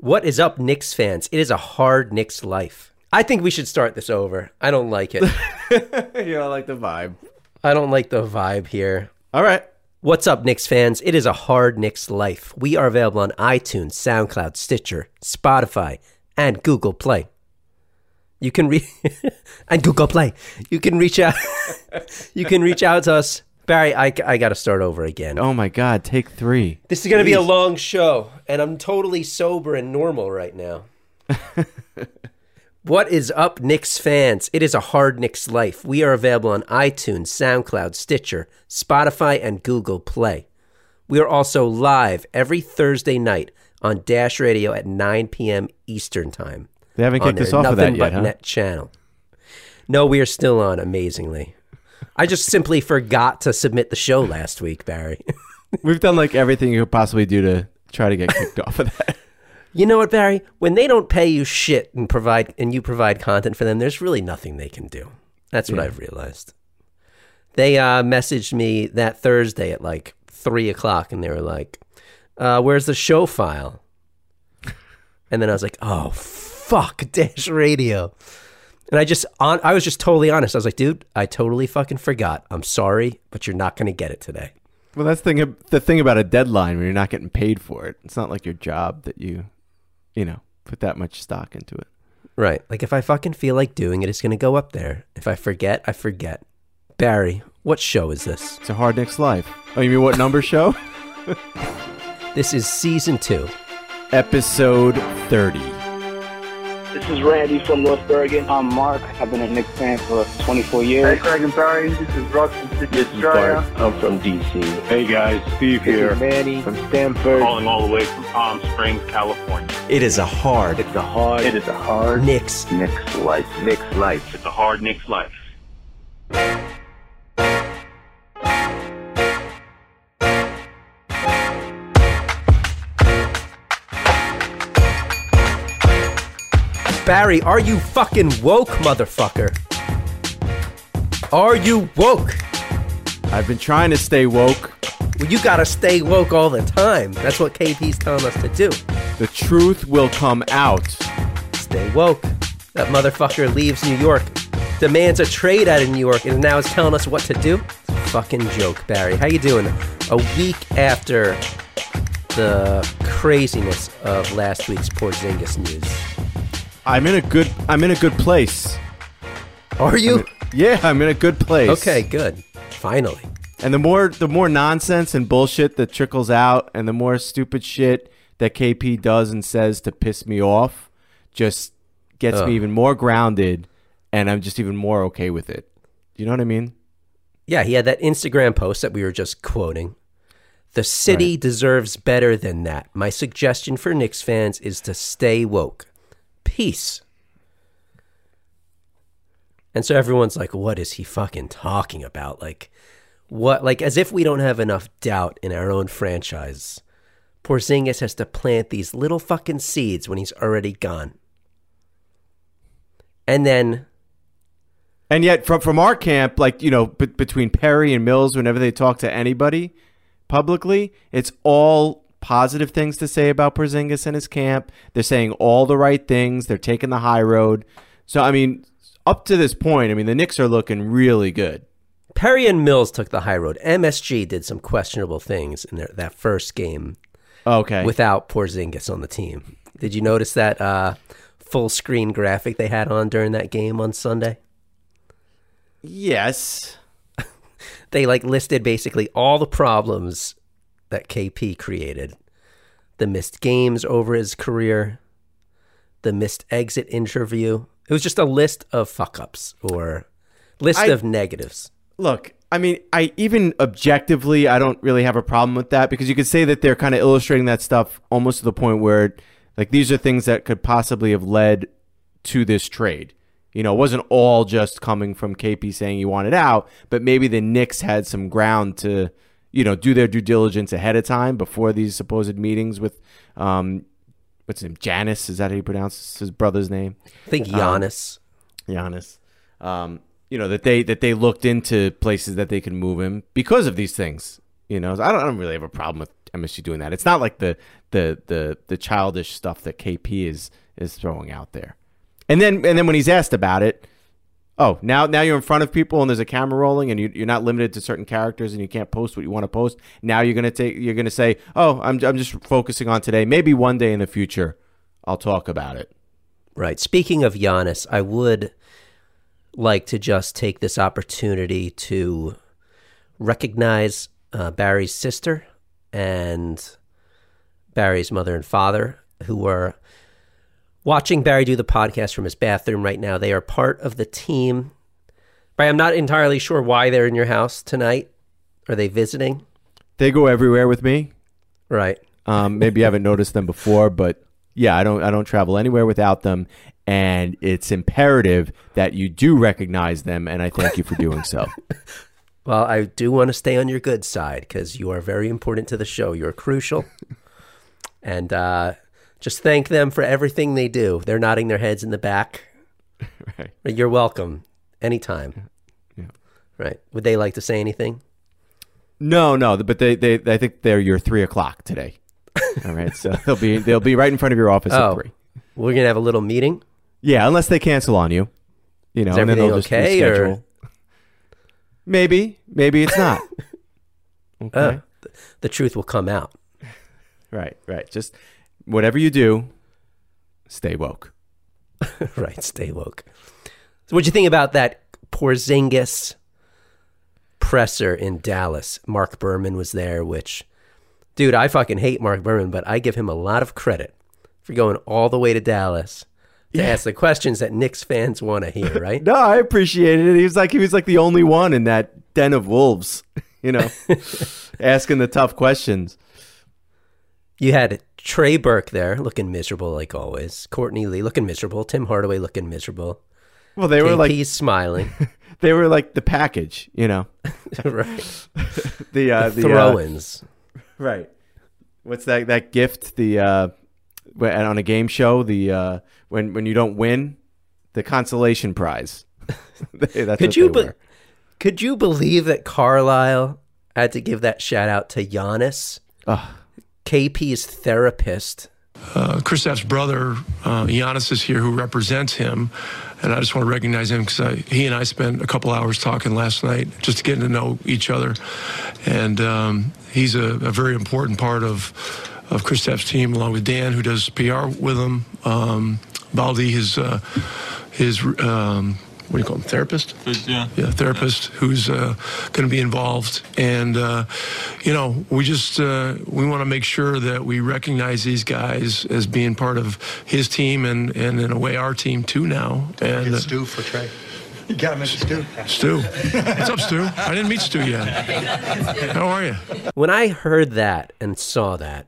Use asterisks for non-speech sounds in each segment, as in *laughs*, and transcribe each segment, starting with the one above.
What is up, Knicks fans? It is a hard Knicks life. I think we should start this over. I don't like it. *laughs* you don't like the vibe. I don't like the vibe here. All right. What's up, Knicks fans? It is a hard Knicks life. We are available on iTunes, SoundCloud, Stitcher, Spotify, and Google Play. You can reach *laughs* and Google Play. You can reach out. *laughs* you can reach out to us, Barry. I, I got to start over again. Oh my God, take three. This is going to be a long show, and I'm totally sober and normal right now. *laughs* what is up, Knicks fans? It is a hard Knicks life. We are available on iTunes, SoundCloud, Stitcher, Spotify, and Google Play. We are also live every Thursday night on Dash Radio at 9 p.m. Eastern Time. They haven't kicked us off of that yet, huh? Net channel. No, we are still on. Amazingly, I just simply forgot to submit the show last week, Barry. *laughs* We've done like everything you could possibly do to try to get kicked off of that. You know what, Barry? When they don't pay you shit and provide and you provide content for them, there's really nothing they can do. That's what Yeah. I've realized. They uh, messaged me that Thursday at like three o'clock, and they were like, uh, "Where's the show file?" And then I was like, "Oh fuck, *laughs* Dash Radio." And I just on I was just totally honest. I was like, "Dude, I totally fucking forgot. I'm sorry, but you're not going to get it today." Well, that's the thing, the thing about a deadline when you're not getting paid for it. It's not like your job that you, you know, put that much stock into it. Right. Like if I fucking feel like doing it, it's going to go up there. If I forget, I forget. Barry, what show is this? It's a hard Knicks life. Oh, you mean what number show? *laughs* This is season two. Episode 30. This is Randy from North Bergen. I'm Mark. I've been a Knicks fan for 24 years. Hey, years. Craig and Barry. This is Russ from Sydney Australia. I'm from DC. Hey guys, Steve This here, is Manny from Stanford. calling all the way from Palm Springs, California. It is a hard It's a hard. It is a hard Knicks. Knicks life. Knicks life. It's a hard Knicks life. Barry, are you fucking woke, motherfucker? Are you woke? I've been trying to stay woke. Well, you gotta stay woke all the time. That's what KP's telling us to do. The truth will come out. Stay woke. That motherfucker leaves New York, demands a trade out of New York, and now is telling us what to do. Fucking joke, Barry. How you doing? A week after the craziness of last week's Porzingis news. I'm in a good. I'm in a good place. Are you? Yeah, I'm in a good place. Okay, good. Finally. And the more the more nonsense and bullshit that trickles out, and the more stupid shit that KP does and says to piss me off, just gets Ugh. me even more grounded, and I'm just even more okay with it. Do You know what I mean? Yeah, he had that Instagram post that we were just quoting. The city deserves better than that. My suggestion for Knicks fans is to stay woke. Peace. And so everyone's like, what is he fucking talking about? Like, what? Like, as if we don't have enough doubt in our own franchise. Porzingis has to plant these little fucking seeds when he's already gone. And then And yet, from from our camp, like you know, b- between Perry and Mills, whenever they talk to anybody publicly, it's all positive things to say about Porzingis and his camp. They're saying all the right things. They're taking the high road. So, I mean, up to this point, I mean, the Knicks are looking really good. Perry and Mills took the high road. MSG did some questionable things in their, that first game Okay. without Porzingis on the team. Did you notice that uh, full screen graphic they had on during that game on Sunday? yes. *laughs* They like listed basically all the problems that KP created. The missed games over his career, the missed exit interview. It was just a list of fuck ups or list I- of negatives. Look, I mean, I even objectively, I don't really have a problem with that because you could say that they're kind of illustrating that stuff almost to the point where Like these are things that could possibly have led to this trade. You know, it wasn't all just coming from KP saying he wanted out, but maybe the Knicks had some ground to, you know, do their due diligence ahead of time before these supposed meetings with, um, what's his name? Janice is that how you pronounce his brother's name? I think Giannis. Giannis. Um, you know that they that they looked into places that they can move him because of these things. You know, I don't, I don't really have a problem with MSG doing that. It's not like the the the the childish stuff that KP is is throwing out there. And then and then when he's asked about it, oh now now you're in front of people and there's a camera rolling and you, you're not limited to certain characters and you can't post what you want to post. Now you're gonna take you're gonna say, oh I'm I'm just focusing on today. Maybe one day in the future I'll talk about it. Right. Speaking of Janis, I would like to just take this opportunity to recognize uh, Barry's sister and Barry's mother and father, who are watching Barry do the podcast from his bathroom right now. They are part of the team. Barry, I'm not entirely sure why they're in your house tonight. Are they visiting? They go everywhere with me. Right. Um, maybe you haven't noticed them before, but yeah, I don't I don't travel anywhere without them, and it's imperative that you do recognize them, and I thank you for doing so. *laughs* Well, I do want to stay on your good side because you are very important to the show. You're crucial. *laughs* and uh, just thank them for everything they do. They're nodding their heads in the back. *laughs* Right. You're welcome anytime. Yeah. Right. Would they like to say anything? No, no, but they, they I think they're your three o'clock today. All right, so *laughs* they'll be they'll be right in front of your office Oh. at three. We're going to have a little meeting. Yeah, unless they cancel on you, you know, Is and then they'll just okay, or- Maybe, maybe it's not. *laughs* okay, Uh, the truth will come out. right, right. Just whatever you do, stay woke. *laughs* right. Stay woke. So, what'd you think about that Porzingis presser in Dallas? Mark Berman was there, which, dude, I fucking hate Mark Berman, but I give him a lot of credit for going all the way to Dallas to ask the questions that Knicks fans want to hear, *laughs* right? No, I appreciated it. He was like he was like the only one in that den of wolves, *laughs* you know, asking the tough questions. You had Trey Burke there looking miserable like always. Courtney Lee looking miserable. Tim Hardaway looking miserable. Well, they were like he's smiling. *laughs* they were like the package, you know, *laughs* right. *laughs* the uh, the uh, Throw-ins. right. What's that that gift? The uh, on a game show, the uh, when when you don't win, the consolation prize. That's Could you be- were. could you believe that Carlisle had to give that shout out to Janis, Ugh. KP's therapist? Uh, Kristaps' brother, uh, Janis, is here who represents him. And I just want to recognize him because he and I spent a couple hours talking last night, just getting to know each other. And um, he's a, a very important part of of Kristaps' team, along with Dan, who does PR with him. Um, Baldi, his uh, his um, what do you call them, therapist? Yeah. yeah, therapist who's uh, going to be involved, and uh, you know, we just uh, we want to make sure that we recognize these guys as being part of his team and and in a way our team too now. And uh, Stu for Trey. You got to mention Stu. Stu, what's up, Stu? I didn't meet Stu yet. How are you? When I heard that and saw that,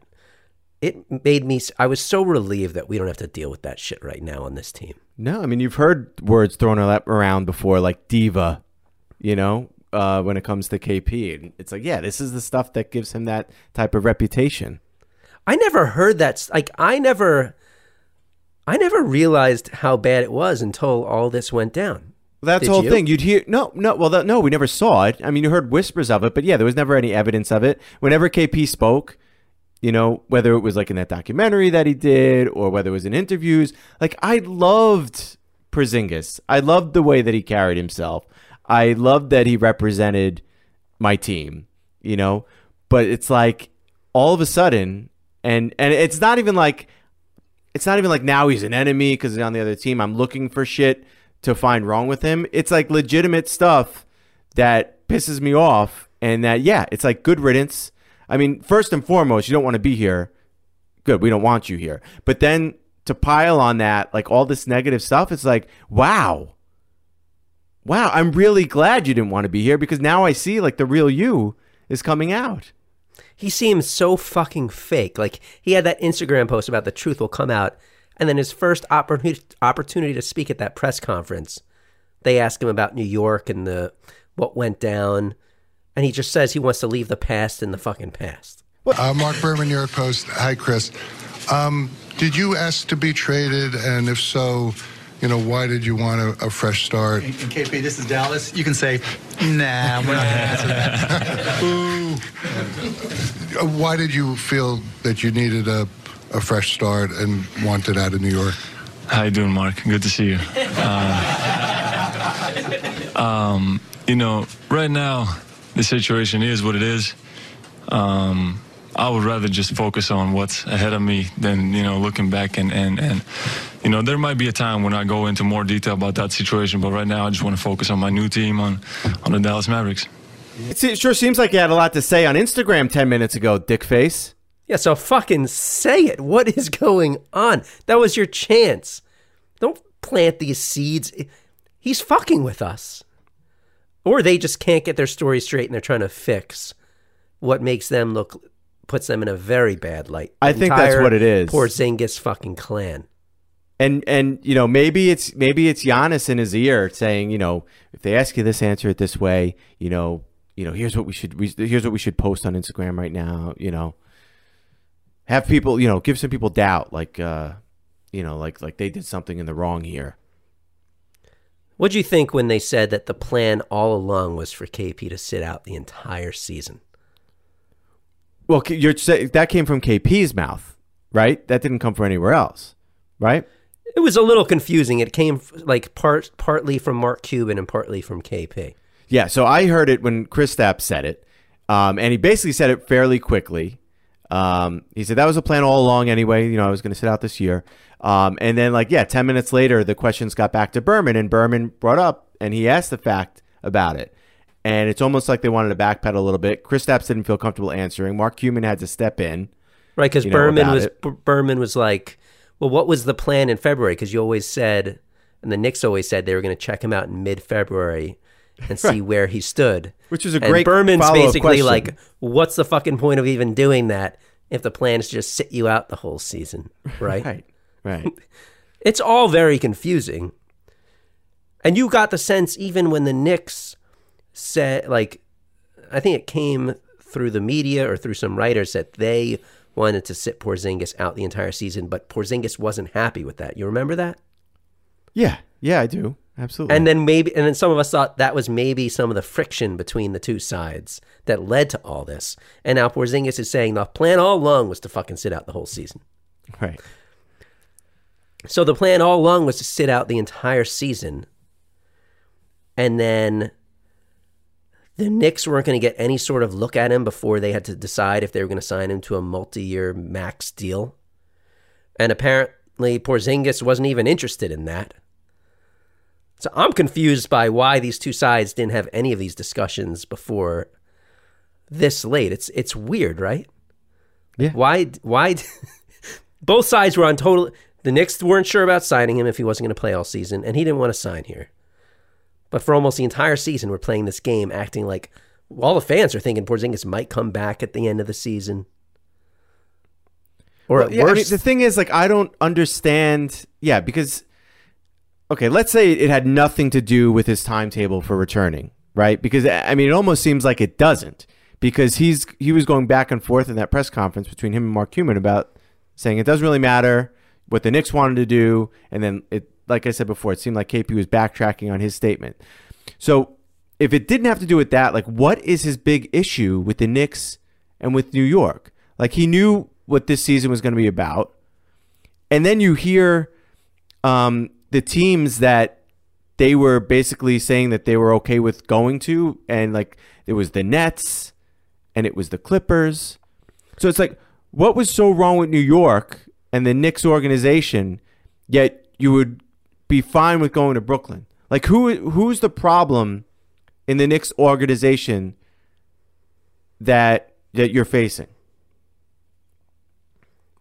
it made me. I was so relieved that we don't have to deal with that shit right now on this team. No, I mean you've heard words thrown ar- around before, like diva. You know, uh, when it comes to KP, And it's like, yeah, this is the stuff that gives him that type of reputation. I never heard that. Like I never, I never realized how bad it was until all this went down. That's Did the whole you? thing. You'd hear no, no. Well, that, no, we never saw it. I mean, you heard whispers of it, but yeah, there was never any evidence of it. Whenever KP spoke, you know, whether it was like in that documentary that he did or whether it was in interviews, like I loved Porzingis. I loved the way that he carried himself. I loved that he represented my team. You know, but it's like all of a sudden, and and it's not even like it's not even like now he's an enemy because he's on the other team. I'm looking for shit to find wrong with him. It's like legitimate stuff that pisses me off, and that yeah, it's like good riddance. I mean, first and foremost, you don't want to be here. Good, we don't want you here. But then to pile on that, like all this negative stuff, it's like wow, wow. I'm really glad you didn't want to be here because now I see like the real you is coming out. he seems so fucking fake. Like he had that Instagram post about the truth will come out, and then his first opportunity to speak at that press conference, they ask him about New York and the what went down, and he just says he wants to leave the past in the fucking past. Uh, Mark Berman, New York Post. Hi, Chris. Um, did you ask to be traded? And if so, you know, why did you want a, a fresh start? In, in KP, this is Dallas. You can say, nah, we're not going to answer that. *laughs* Boo. Uh, Why did you feel that you needed a, a fresh start and wanted out of New York? How you doing, Mark? Good to see you. Uh, *laughs* um, you know, right now the situation is what it is. Um, I would rather just focus on what's ahead of me than you know looking back and and and you know there might be a time when I go into more detail about that situation, but right now I just want to focus on my new team on on the Dallas Mavericks. It sure seems like you had a lot to say on Instagram 10 minutes ago, dick face. Yeah, so fucking say it. What is going on? That was your chance. Don't plant these seeds. He's fucking with us. Or they just can't get their story straight and they're trying to fix what makes them look puts them in a very bad light. I think that's what it is. Porzingis fucking clan. And and you know maybe it's maybe it's Janis in his ear saying you know if they ask you this answer it this way you know you know here's what we should we, here's what we should post on Instagram right now you know have people you know give some people doubt like uh you know like like they did something in the wrong here What'd you think when they said that the plan all along was for KP to sit out the entire season? well you're that came from KP's mouth right that didn't come from anywhere else right It was a little confusing. It came like part partly from Mark Cuban and partly from KP. Yeah, so I heard it when Chris Stapp said it, um, and he basically said it fairly quickly. Um, he said that was a plan all along anyway. You know, I was going to sit out this year, um, and then like yeah, ten minutes later, the questions got back to Berman, and Berman brought up and he asked the fact about it, and it's almost like they wanted to backpedal a little bit. Kristaps didn't feel comfortable answering. Mark Cuban had to step in, Right, because you know, Berman was. B- Berman was like, "Well, what was the plan in February?" Because you always said, and the Knicks always said they were going to check him out in mid-February and *laughs* see Right. where he stood. Which is a And great Berman's basically question. like, "What's the fucking point of even doing that if the plan is to just sit you out the whole season?" *laughs* Right. right, right. *laughs* It's all very confusing. And you got the sense even when the Knicks said, like, I think it came through the media or through some writers that they wanted to sit Porzingis out the entire season, but Porzingis wasn't happy with that. You remember that? Yeah, yeah, I do absolutely. And then maybe, and then some of us thought that was maybe some of the friction between the two sides that led to all this. And now Porzingis is saying the plan all along was to fucking sit out the whole season. right, So the plan all along was to sit out the entire season. And then the Knicks weren't going to get any sort of look at him before they had to decide if they were going to sign him to a multi year max deal. And apparently Porzingis wasn't even interested in that. So I'm confused by why these two sides didn't have any of these discussions before this late. It's it's weird, right? Yeah. Why why *laughs* both sides were on total the Knicks weren't sure about signing him if he wasn't going to play all season and he didn't want to sign here. But for almost the entire season we're playing this game acting like all the fans are thinking Porzingis might come back at the end of the season. Or Well, at yeah, I mean, worst, the thing is, like, I don't understand. Yeah, because okay, let's say it had nothing to do with his timetable for returning, right? Because I mean, it almost seems like it doesn't, because he's he was going back and forth in that press conference between him and Mark Cuban about saying it doesn't really matter what the Knicks wanted to do, and then it, like I said before, it seemed like KP was backtracking on his statement. So if it didn't have to do with that, like, what is his big issue with the Knicks and with New York? Like, he knew what this season was going to be about. And then you hear um, the teams that they were basically saying that they were okay with going to. And, like, it was the Nets and it was the Clippers. So it's like, what was so wrong with New York and the Knicks organization, yet you would be fine with going to Brooklyn? Like, who who's the problem in the Knicks organization that that you're facing?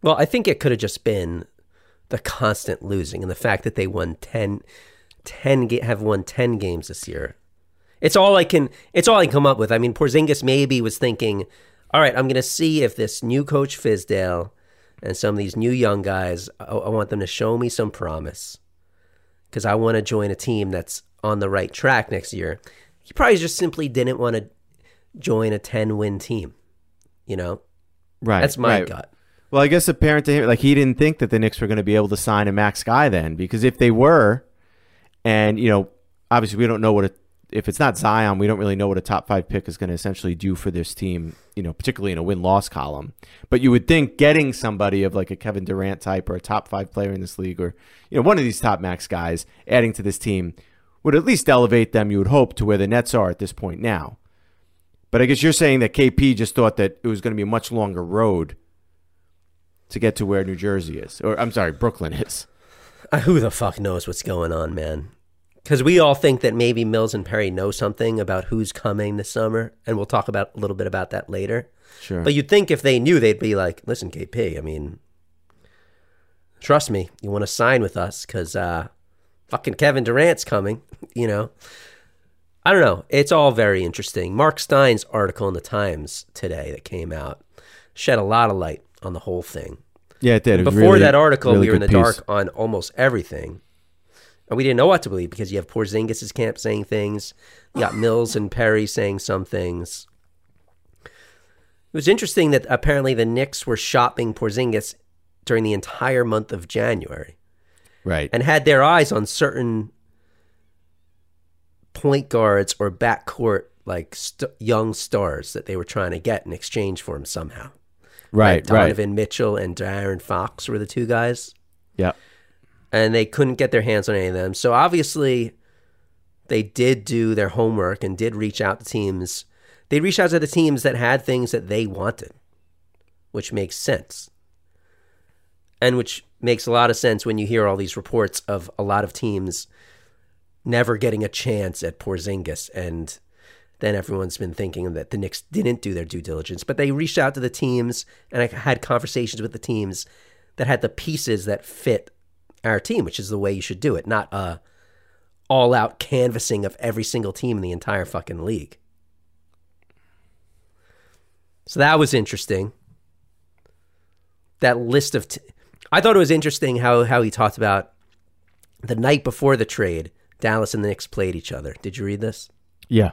Well, I think it could have just been the constant losing and the fact that they won 10, 10 have won 10 games this year. It's all I can it's all I can come up with. I mean, Porzingis maybe was thinking all right, I'm going to see if this new coach Fizdale and some of these new young guys, I, I want them to show me some promise because I want to join a team that's on the right track next year. He probably just simply didn't want to join a 10 win team. You know, Right. That's my right. gut. Well, I guess apparent to him, like he didn't think that the Knicks were going to be able to sign a max guy then, because if they were, and you know, obviously we don't know what a, if it's not Zion, we don't really know what a top five pick is going to essentially do for this team, you know, particularly in a win loss column. But you would think getting somebody of like a Kevin Durant type or a top five player in this league, or you know, one of these top max guys, adding to this team would at least elevate them. You would hope to where the Nets are at this point now. But I guess you're saying that KP just thought that it was going to be a much longer road to get to where New Jersey is, or I'm sorry, Brooklyn is. Uh, Who the fuck knows what's going on, man? Because we all think that maybe Mills and Perry know something about who's coming this summer, and we'll talk about a little bit about that later. Sure. But you'd think if they knew, they'd be like, "Listen, KP, I mean, trust me, you want to sign with us because uh, fucking Kevin Durant's coming." *laughs* You know, I don't know. It's all very interesting. Mark Stein's article in the Times today that came out shed a lot of light on the whole thing. Yeah, it did. It Before really- that article, really we were in the piece. dark on almost everything. And we didn't know what to believe because you have Porzingis' camp saying things. You got *sighs* Mills and Perry saying some things. It was interesting that apparently the Knicks were shopping Porzingis during the entire month of January Right. and had their eyes on certain point guards or backcourt like st- young stars that they were trying to get in exchange for him somehow. Right, Like right. Donovan Mitchell and De'Aaron Fox were the two guys Yeah. And they couldn't get their hands on any of them. So obviously, they did do their homework and did reach out to teams. They reached out to the teams that had things that they wanted, which makes sense. And which makes a lot of sense when you hear all these reports of a lot of teams never getting a chance at Porzingis and then everyone's been thinking that the Knicks didn't do their due diligence, but they reached out to the teams and I had conversations with the teams that had the pieces that fit our team, which is the way you should do it, not a all out canvassing of every single team in the entire fucking league. So that was interesting. That list of, t- I thought it was interesting how how he talked about the night before the trade, Dallas and the Knicks played each other. Did you read this? Yeah.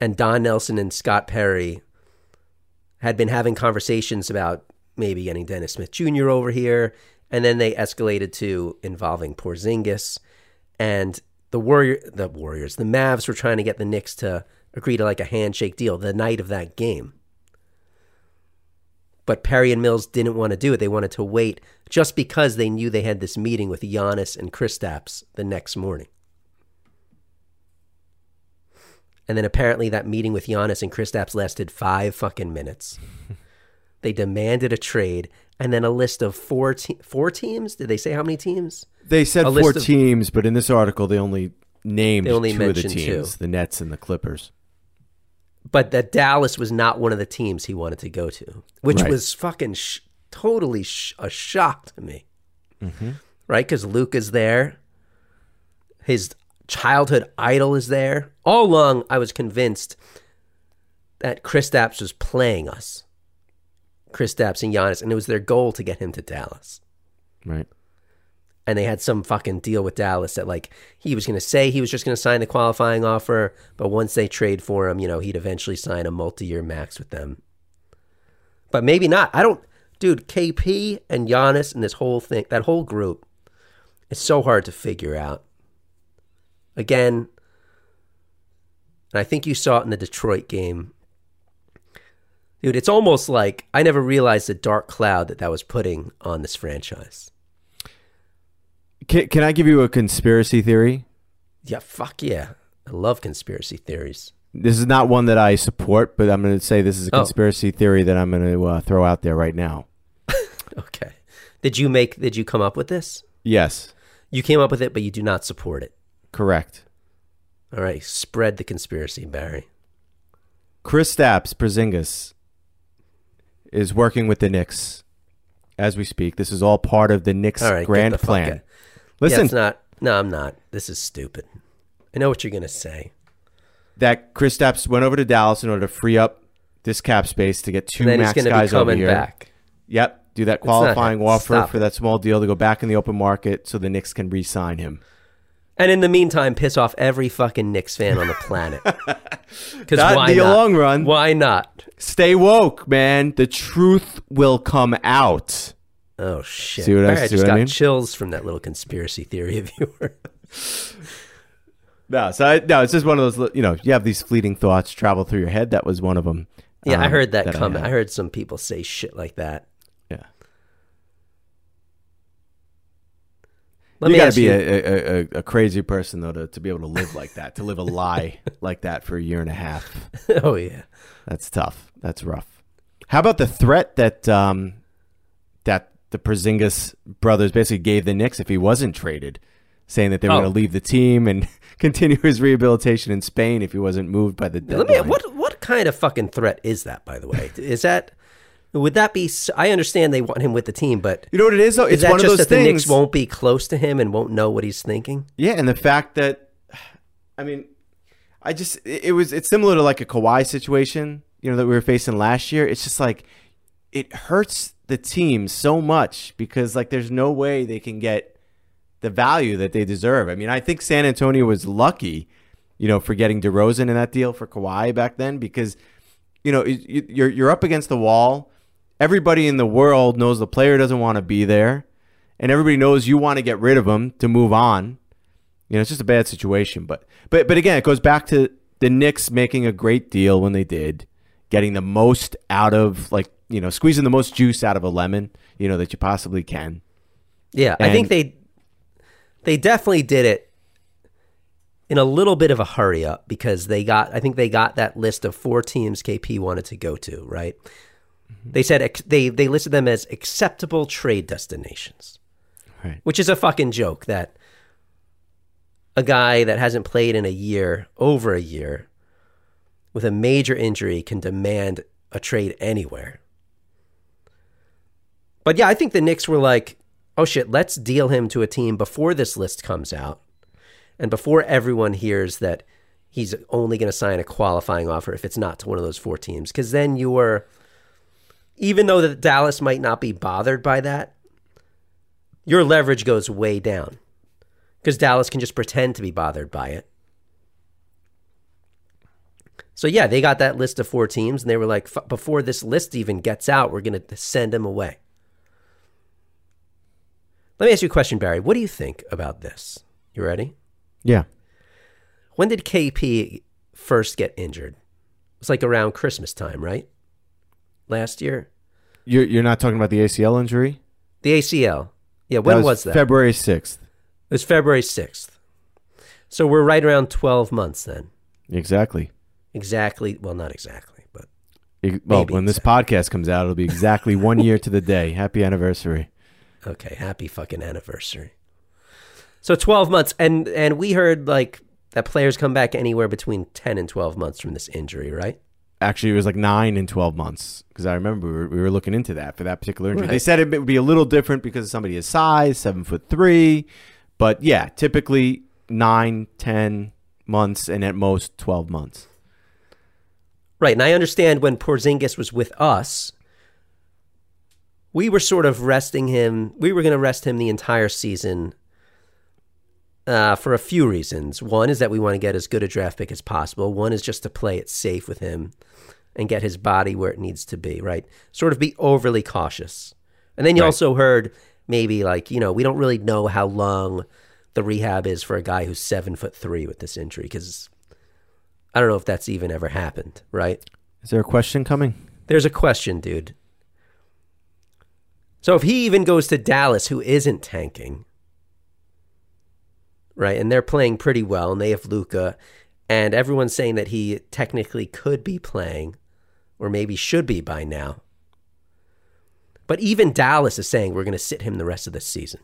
and Don Nelson and Scott Perry had been having conversations about maybe getting Dennis Smith Jr. over here, and then they escalated to involving Porzingis, and the Warrior, the Warriors, the Mavs were trying to get the Knicks to agree to like a handshake deal the night of that game. But Perry and Mills didn't want to do it. They wanted to wait just because they knew they had this meeting with Janis and Kristaps the next morning. And then apparently that meeting with Janis and Kristaps lasted five fucking minutes. *laughs* they demanded a trade and then a list of four te- four teams. Did they say how many teams? They said A four list of- teams, but in this article they only named They only two of the teams, two. the Nets and the Clippers. But that Dallas was not one of the teams he wanted to go to, which Right. was fucking sh- totally sh- a shock to me. Mhm. Right? Because Luke is there. His childhood idol is there. All along, I was convinced that Chris Kristaps was playing us. Kristaps and Janis, and it was their goal to get him to Dallas. Right. and they had some fucking deal with Dallas that like he was going to say he was just going to sign the qualifying offer, but once they trade for him, you know, he'd eventually sign a multi-year max with them. But maybe not. I don't, dude. KP and Janis and this whole thing, that whole group, it's so hard to figure out. Again, and I think you saw it in the Detroit game. Dude, it's almost like I never realized the dark cloud that that was putting on this franchise. Can, can I give you a conspiracy theory? Yeah, fuck yeah. I love conspiracy theories. This is not one that I support, but I'm going to say this is a Oh. conspiracy theory that I'm going to uh, throw out there right now. *laughs* Okay. Did you make did you come up with this? Yes, You came up with it, but you do not support it. correct. All right. Spread the conspiracy, Barry. Kristaps, Porzingis, is working with the Knicks as we speak. This is all part of the Knicks All right. get grand the plan. Listen, Yeah, it's not no, I'm not. This is stupid. I know what you're gonna say. that Kristaps went over to Dallas in order to free up this cap space to get two max going to be guys over here. back. Yep, do that qualifying offer Stop for it. that small deal to go back in the open market so the Knicks can re-sign him. And in the meantime, piss off every fucking Knicks fan on the planet. *laughs* Because why in the not? long run. Why not? Stay woke, man. The truth will come out. Oh shit! See what I- All right, see just what I got mean? chills from that little conspiracy theory of yours. *laughs* No, so I, no, it's just one of those. li- You know, you have these fleeting thoughts travel through your head. That was one of them. yeah, I um, heard that, comment. I, heard some people say shit like that. Let you me got to be A, a, a, crazy person though to, to be able to live like that, to live a lie *laughs* like that for a year and a half. *laughs* oh yeah, That's tough. That's rough. How about the threat that um, that the Porzingis brothers basically gave the Knicks if he wasn't traded, saying that they were Oh. going to leave the team and *laughs* continue his rehabilitation in Spain if he wasn't moved by the Let deadline. me. What what kind of fucking threat is that? By the way, is that would that be? I understand they want him with the team, but You know what it is though? is It's that one of those that the Knicks things- won't be close to him and won't know what he's thinking? Yeah, and the fact that, I mean, I just it was it's similar to like a Kawhi situation, you know, that we were facing last year. It's just like it hurts the team so much because like there's no way they can get the value that they deserve. I mean, I think San Antonio was lucky, you know, for getting DeRozan in that deal for Kawhi back then because you know you- you- you're you're up against the wall. Everybody in the world knows the player doesn't want to be there, and everybody knows you want to get rid of him to move on. You know, it's just a bad situation. But but but again, it goes back to the Knicks making a great deal when they did, getting the most out of like you know squeezing the most juice out of a lemon, you know that you possibly can. Yeah, I think they they definitely did it in a little bit of a hurry up because they got I think they got that list of four teams KP wanted to go to, right? Mm-hmm. They said ex- they they listed them as acceptable trade destinations. Right. Which is a fucking joke that a guy that hasn't played in a year, over a year, with a major injury can demand a trade anywhere. But yeah, I think the Knicks were like, oh shit, let's deal him to a team before this list comes out and before everyone hears that he's only going to sign a qualifying offer if it's not to one of those four teams. Because then you're, even though that Dallas might not be bothered by that, your leverage goes way down because Dallas can just pretend to be bothered by it. So yeah, they got that list of four teams, and they were like, "F- before this list even gets out, we're going to send them away. Let me ask you a question, Barry. What do you think about this? You ready? Yeah. When did KP first get injured? It was like around Christmas time, right? Last year? You're you're not talking about the ACL injury. The ACL. Yeah, when That was, that? February sixth. It was February 6th. So we're right around 12 months then. Exactly. Exactly. Well, not exactly, but Well, when this podcast comes out, it'll be exactly one year to the day. *laughs* Happy anniversary. okay. Happy fucking anniversary. So 12 months. And, and we heard like that players come back anywhere between 10 and 12 months from this injury, right? Actually, it was like nine and twelve months because I remember we were, we were looking into that for that particular injury. They said it would be a little different because of somebody his size, seven foot three, but yeah, typically nine, ten months, and at most twelve months. Right. And I understand when Porzingis was with us, we were sort of resting him. We were going to rest him the entire season uh, for a few reasons. One is that we want to get as good a draft pick as possible. One is just to play it safe with him and get his body where it needs to be, right? Sort of be overly cautious. And then you Right. also heard maybe like, you know, we don't really know how long the rehab is for a guy who's seven foot three with this injury because I don't know if that's even ever happened, right? Is there a question coming? There's a question, dude. So if he even goes to Dallas, who isn't tanking, right, and they're playing pretty well, and they have Luka, and everyone's saying that he technically could be playing, or maybe should be by now. But even Dallas is saying we're going to sit him the rest of the season.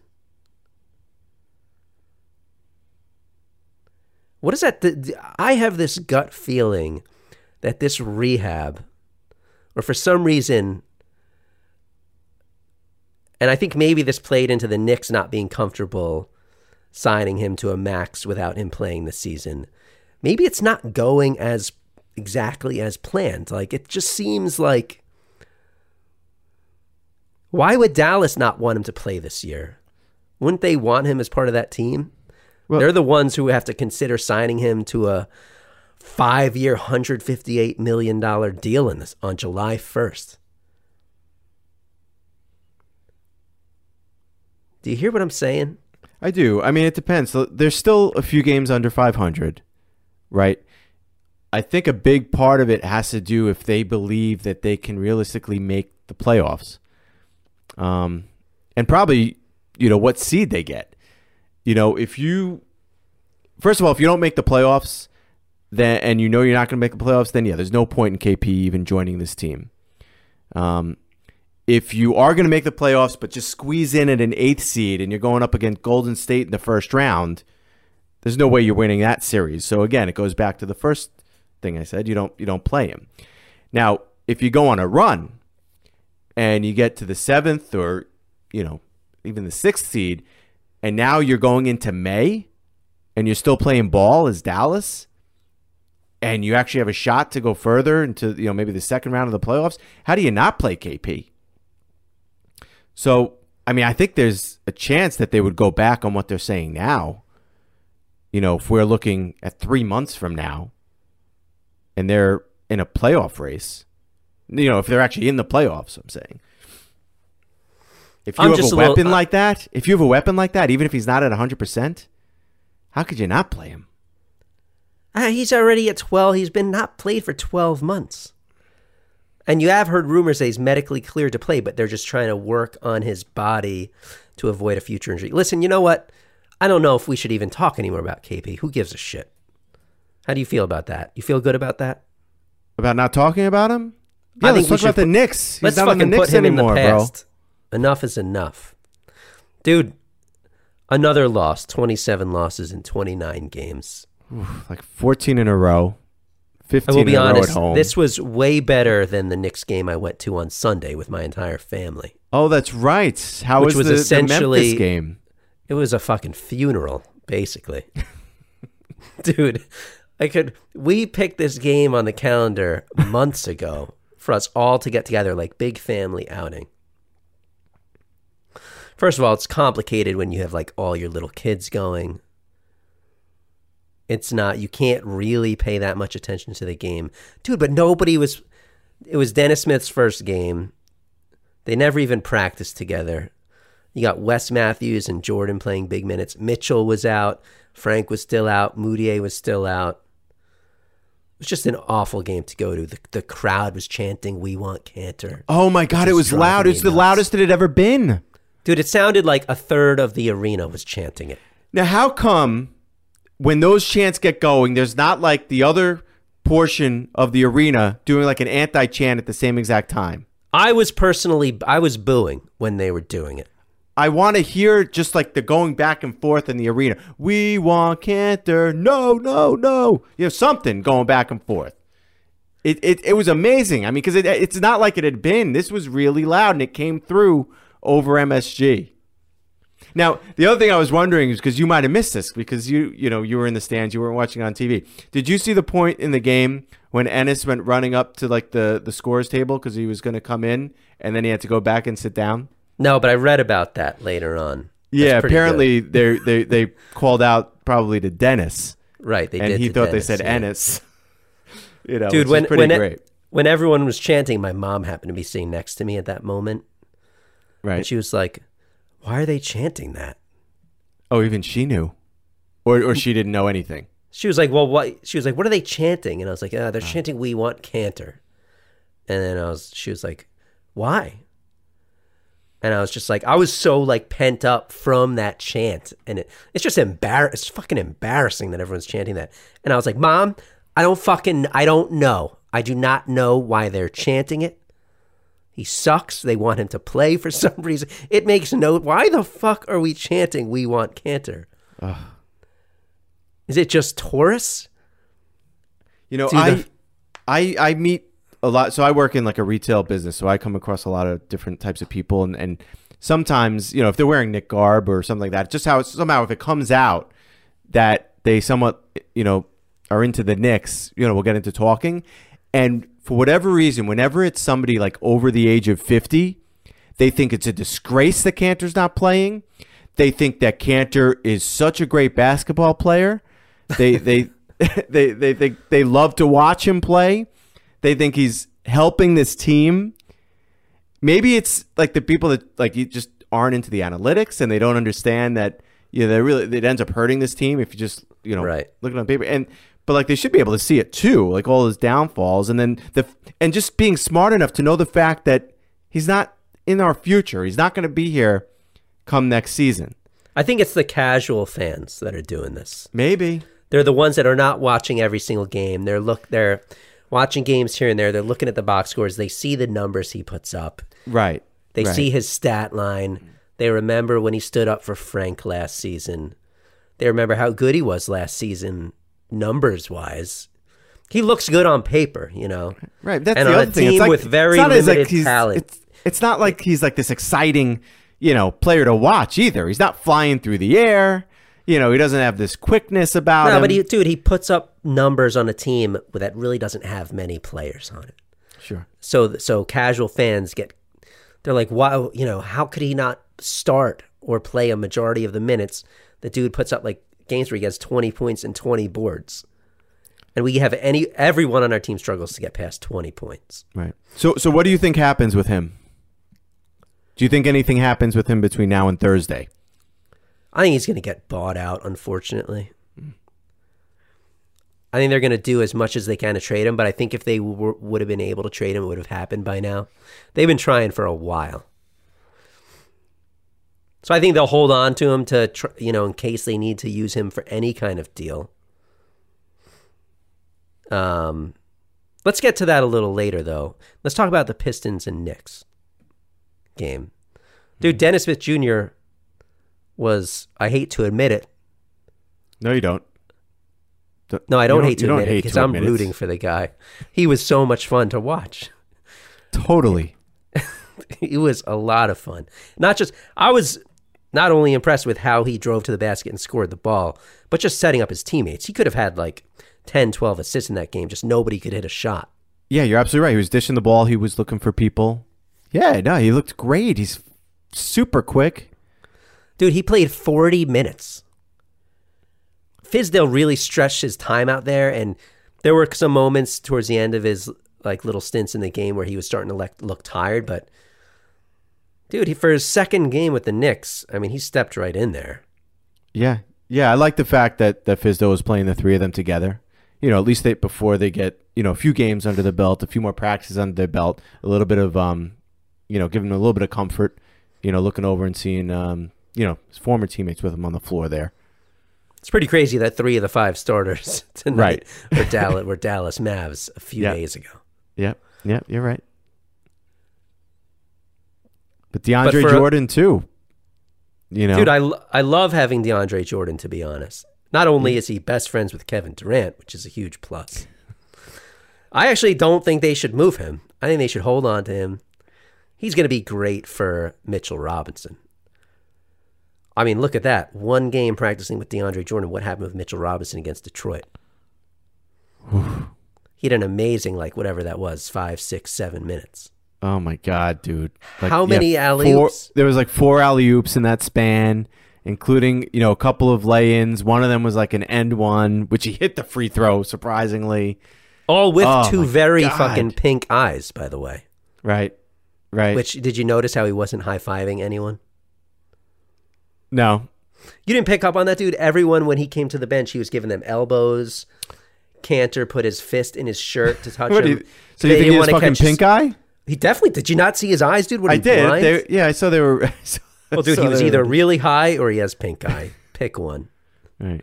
What is that? th- I have this gut feeling that this rehab, or for some reason, and I think maybe this played into the Knicks not being comfortable signing him to a max without him playing the season. Maybe it's not going as exactly as planned. Like it just seems like why would Dallas not want him to play this year? Wouldn't they want him as part of that team? Well- They're the ones who have to consider signing him to a five-year, hundred fifty-eight million dollar deal in this on July first. Do you hear what I'm saying? I do. I mean, it depends. There's still a few games under 500, right? I think a big part of it has to do if they believe that they can realistically make the playoffs. Um, and probably, you know, what seed they get. You know, if you, first of all, if you don't make the playoffs, then and you know you're not going to make the playoffs, then yeah, there's no point in KP even joining this team. Um, if you are going to make the playoffs, but just squeeze in at an eighth seed and you're going up against Golden State in the first round, there's no way you're winning that series. So again, it goes back to the first thing I said. You don't you don't play him. Now, if you go on a run and you get to the seventh or you know even the sixth seed, and now you're going into May and you're still playing ball as Dallas, and you actually have a shot to go further into you know maybe the second round of the playoffs, how do you not play KP? So, I mean, I think there's a chance that they would go back on what they're saying now. You know, if we're looking at three months from now and they're in a playoff race, you know, if they're actually in the playoffs, I'm saying. If you I'm have just a a little- weapon like that, if you have a weapon like that, even if he's not at 100%, how could you not play him? Ah, he's already at 12. He's been not played for 12 months. And you have heard rumors that he's medically cleared to play, but they're just trying to work on his body to avoid a future injury. Listen, you know what? I don't know if we should even talk anymore about KP. Who gives a shit? How do you feel about that? You feel good about that? About not talking about him? Yeah, I let's talk about the put- Knicks. He's Let's not fucking the Knicks put him anymore, in the bro. past. Enough is enough. Dude, another loss. 27 losses in 29 games. Like 14 in a row. 15 I will be in a row honest, this was way better than the Knicks game I went to on Sunday with my entire family. Oh, that's right. How which was, was the, the Memphis game? It was a fucking funeral, basically. *laughs* Dude, I could we picked this game on the calendar months ago for us all to get together like big family outing. First of all, it's complicated when you have like all your little kids going. It's not you can't really pay that much attention to the game. Dude, but nobody was it was Dennis Smith's first game. They never even practiced together. You got Wes Matthews and Jordan playing big minutes. Mitchell was out. Frank was still out. Mudiay was still out. It was just an awful game to go to. The, the crowd was chanting, We want Kanter. Oh my god, it is was loud. It's the loudest it had ever been. Dude, it sounded like a third of the arena was chanting it. Now, how come when those chants get going, there's not like the other portion of the arena doing like an anti chant at the same exact time? I was personally, I was booing when they were doing it. I want to hear just like the going back and forth in the arena. We want Kanter. No, no, no. You know, something going back and forth. It, it, it was amazing. I mean, because it, it's not like it had been. This was really loud and it came through over MSG. Now, the other thing I was wondering is because you might have missed this because you you know you were in the stands, you weren't watching on TV. Did you see the point in the game when Enes went running up to like the the scores table because he was going to come in and then he had to go back and sit down? No, but I read about that later on. Yeah, apparently they they they called out probably to Dennis, right? They did. and he thought Dennis, they said yeah. Enes. *laughs* You know, Dude, when when, it- when everyone was chanting, my mom happened to be sitting next to me at that moment, Right, and she was like, "Why are they chanting that?" oh, even she knew, or or she didn't know anything. She was like, "Well, what?" She was like, "What are they chanting?" And I was like, "Ah, they're chanting we want Kanter." And then I was, she was like, "Why?" And I was just like, I was so like pent up from that chant, and it, it's just embar, it's fucking embarrassing that everyone's chanting that. And I was like, "Mom, I don't fucking, I don't know. I do not know why they're chanting it. He sucks. They want him to play for *laughs* some reason. It makes no. Why the fuck are we chanting we want Kanter? Is it just Taurus? You know, I, the- I I meet a lot. So I work in like a retail business, so I come across a lot of different types of people, and and sometimes you know if they're wearing Knick garb or something like that, just how somehow if it comes out that they somewhat you know are into the Knicks, you know, we'll get into talking. And for whatever reason, whenever it's somebody like over the age of 50, they think it's a disgrace that Kanter's not playing. They think that Cantor is such a great basketball player. They *laughs* *laughs* they they they they, they love to watch him play. They think he's helping this team. Maybe it's like the people that like you just aren't into the analytics and they don't understand that you know they really it ends up hurting this team if you just you know Right. looking on paper and but like they should be able to see it too like all his downfalls and then the and just being smart enough to know the fact that he's not in our future he's not going to be here come next season I think it's the casual fans that are doing this. maybe They're the ones that are not watching every single game. They're look they're watching games here and there. They're looking at the box scores. They see the numbers he puts up. right They right. see his stat line. They remember when he stood up for Frank last season. They remember how good he was last season, numbers wise. He looks good on paper, you know. Right. That's and the on other a thing. It's like, with very it's not limited like he's, talent. It's, it's not like he's like this exciting, you know, player to watch either. He's not flying through the air. You know, he doesn't have this quickness about it. no, him. but he, dude, he puts up numbers on a team that really doesn't have many players on it. sure. So, so casual fans get, they're like, wow, you know, how could he not start or play a majority of the minutes? The dude puts up like games where he gets 20 points and 20 boards. And we have any, everyone on our team struggles to get past 20 points. Right. So, so what do you think happens with him? Do you think anything happens with him between now and Thursday? I think he's going to get bought out, unfortunately. I think they're going to do as much as they can to trade him, but I think if they w- would have been able to trade him, it would have happened by now. They've been trying for a while. So I think they'll hold on to him to, tr- you know, in case they need to use him for any kind of deal. Um, let's get to that a little later, though. Let's talk about the Pistons and Knicks game. Dude, Dennis Smith Jr. was, I hate to admit it. No, you don't. Don't- No, I you don't, hate to don't admit it because I'm it. rooting for the guy. He was so much fun to watch. Totally. *laughs* He was a lot of fun. Not just, I was not only impressed with how he drove to the basket and scored the ball, but just setting up his teammates. He could have had like 10, 12 assists in that game. Just nobody could hit a shot. Yeah, you're absolutely right. He was dishing the ball. He was looking for people. Yeah, no, he looked great. He's super quick. Dude, he played 40 minutes. Fizdale really stretched his time out there, and there were some moments towards the end of his like little stints in the game where he was starting to look, look tired. But dude, he, for his second game with the Knicks, I mean, he stepped right in there. Yeah, yeah. I like the fact that that Fizdale was playing the three of them together. You know, at least they before they get you know a few games under the belt, a few more practices under their belt, a little bit of um, you know, giving them a little bit of comfort. You know, looking over and seeing um, you know, his former teammates with him on the floor there. It's pretty crazy that three of the five starters *laughs* tonight Right. were Dallas were Dallas Mavs a few Yeah. days ago. Yep, yep, you're right. But DeAndre for- Jordan too. You know, Dude, I, I love having DeAndre Jordan, to be honest. Not only is he best friends with Kevin Durant, which is a huge plus, I actually don't think they should move him. I think they should hold on to him. He's going to be great for Mitchell Robinson. I mean, look at that. One game practicing with DeAndre Jordan. What happened with Mitchell Robinson against Detroit? he had an amazing, like, whatever that was, five, six, seven minutes. Oh my god, dude! How many four- alley-oops? There was like four alley oops in that span, including you know a couple of lay-ins. One of them was like an end one, which he hit the free throw surprisingly. All with Oh two very God. fucking pink eyes, by the way. Right, right. Which did you notice how he wasn't high fiving anyone? no, You didn't pick up on that, dude. Everyone, when he came to the bench, he was giving them elbows. Kanter put his fist in his shirt to touch What him. you- so you think he didn't has wanna fucking catch- pink eye? He definitely did. You not see his eyes, dude? What, I did. They, yeah, I saw they were. *laughs* Saw- well, dude, he was either were- really high or he has pink eye. Pick one. Right.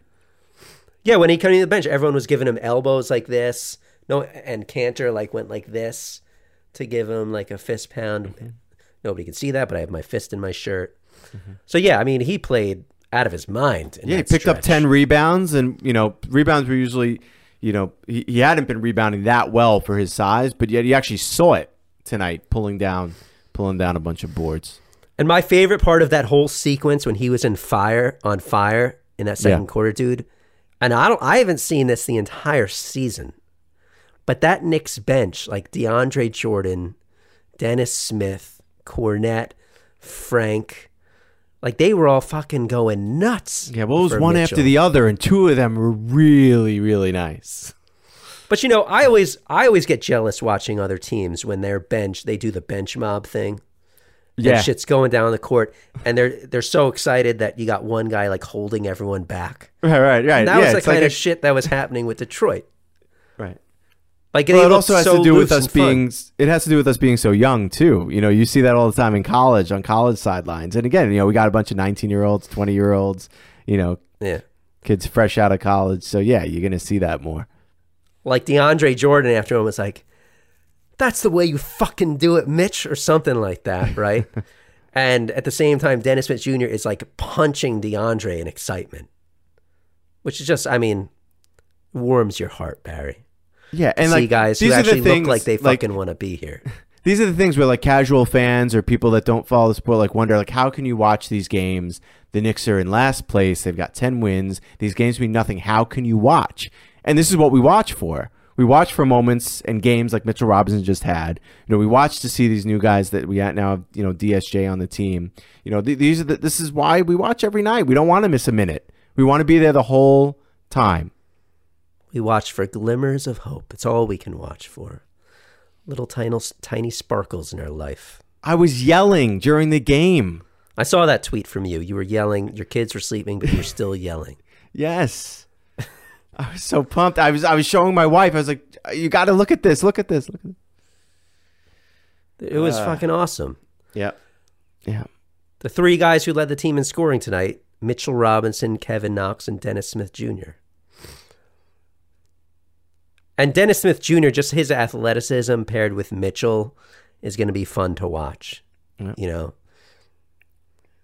Yeah, when he came to the bench, everyone was giving him elbows like this. No, and Kanter like went like this to give him like a fist pound. Mm-hmm. Nobody can see that, but I have my fist in my shirt. So yeah, I mean, he played out of his mind. Yeah, he picked up 10 rebounds, and, you know, rebounds were usually, you know, he, he hadn't been rebounding that well for his size, but yet he actually saw it tonight, pulling down, pulling down a bunch of boards. And my favorite part of that whole sequence when he was in fire on fire in that second Yeah. quarter, dude, and I don't I haven't seen this the entire season. But that Knicks bench, like DeAndre Jordan, Dennis Smith, Kornet, Frank, like they were all fucking going nuts. Yeah, well, it was one Mitchell. after the other, and two of them were really, really nice. But you know, I always I always get jealous watching other teams when they're bench they do the bench mob thing. And Yeah. shit's going down the court, and they're they're so excited that you got one guy like holding everyone back. Right, right, right. And that yeah, was the kind like of a- shit that was happening with Detroit. Right. Like well, it also has so to do with us and fun. being. It has to do with us being so young too. You know, you see that all the time in college on college sidelines. And again, you know, we got a bunch of nineteen-year-olds, twenty-year-olds. You know, yeah, kids fresh out of college. So yeah, you're gonna see that more. Like DeAndre Jordan after him was like, "That's the way you fucking do it, Mitch," or something like that, *laughs* right? and at the same time, Dennis Smith Jr. is like punching DeAndre in excitement, which is just, I mean, warms your heart, Barry. Yeah, and See like guys who these are the actually look things, like they like- fucking want to be here. *laughs* These are the things where like casual fans or people that don't follow the sport like wonder like how can you watch these games? The Knicks are in last place. They've got 10 wins. These games mean nothing. How can you watch? And this is what we watch for. We watch for moments and games like Mitchell Robinson just had. You know, we watch to see these new guys that we got now have, you know, DSJ on the team. You know, th- these are the, this is why we watch every night. We don't want to miss a minute. We want to be there the whole time. We watch for glimmers of hope. It's all we can watch for. Little tiny, tiny sparkles in our life. I was yelling during the game. I saw that tweet from you. You were yelling. Your kids were sleeping, but you were still yelling. *laughs* Yes. I was so pumped. I was I was showing my wife. I was like, "You got to look at this. Look at this. Look at this." It was Uh, fucking awesome. Yeah. Yeah. The three guys who led the team in scoring tonight Mitchell Robinson, Kevin Knox, and Dennis Smith Jr. And Dennis Smith Jr., just his athleticism paired with Mitchell is going to be fun to watch. Yep. You know?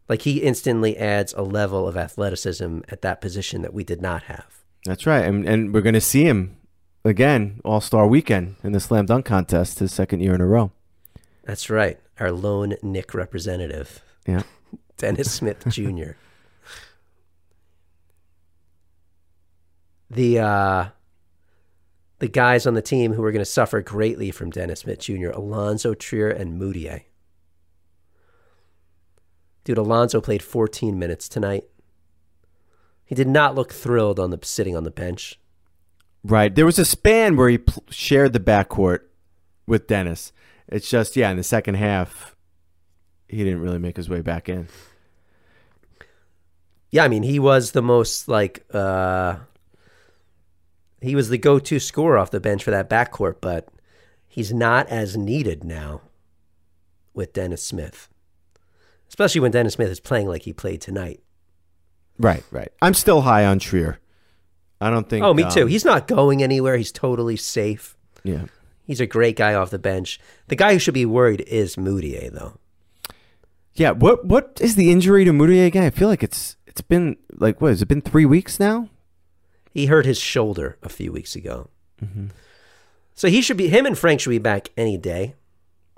Like he instantly adds a level of athleticism at that position that we did not have. That's right. And and we're going to see him again All-Star weekend in the slam dunk contest his second year in a row. That's right. Our lone Knick representative, Yeah. *laughs* Dennis Smith Jr. the uh the guys on the team who are going to suffer greatly from Dennis Smith Jr. Alonzo Trier and Mudiay. Dude, Alonzo played 14 minutes tonight. He did not look thrilled on the sitting on the bench. Right. There was a span where he pl- shared the backcourt with Dennis. It's just yeah, in the second half he didn't really make his way back in. Yeah, I mean, he was the most like uh he was the go-to scorer off the bench for that backcourt, but he's not as needed now with Dennis Smith. Especially when Dennis Smith is playing like he played tonight. Right, right. I'm still high on Trier. I don't think oh, me too. um, He's not going anywhere. He's totally safe. Yeah. He's a great guy off the bench. The guy who should be worried is Mudiay, though. Yeah, what what is the injury to Mudiay again? I feel like it's it's been like what has it been three weeks now? He hurt his shoulder a few weeks ago. Mhm. So he should be, him and Frank should be back any day,